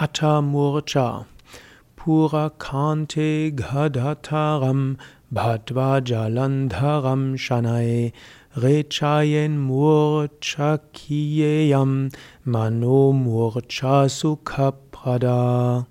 Attamurcha. Pura Kante Ghadataram Bhadva Jalandharam Shanai Rechayen Murchakiyeyam Mano Murcha Sukhaprada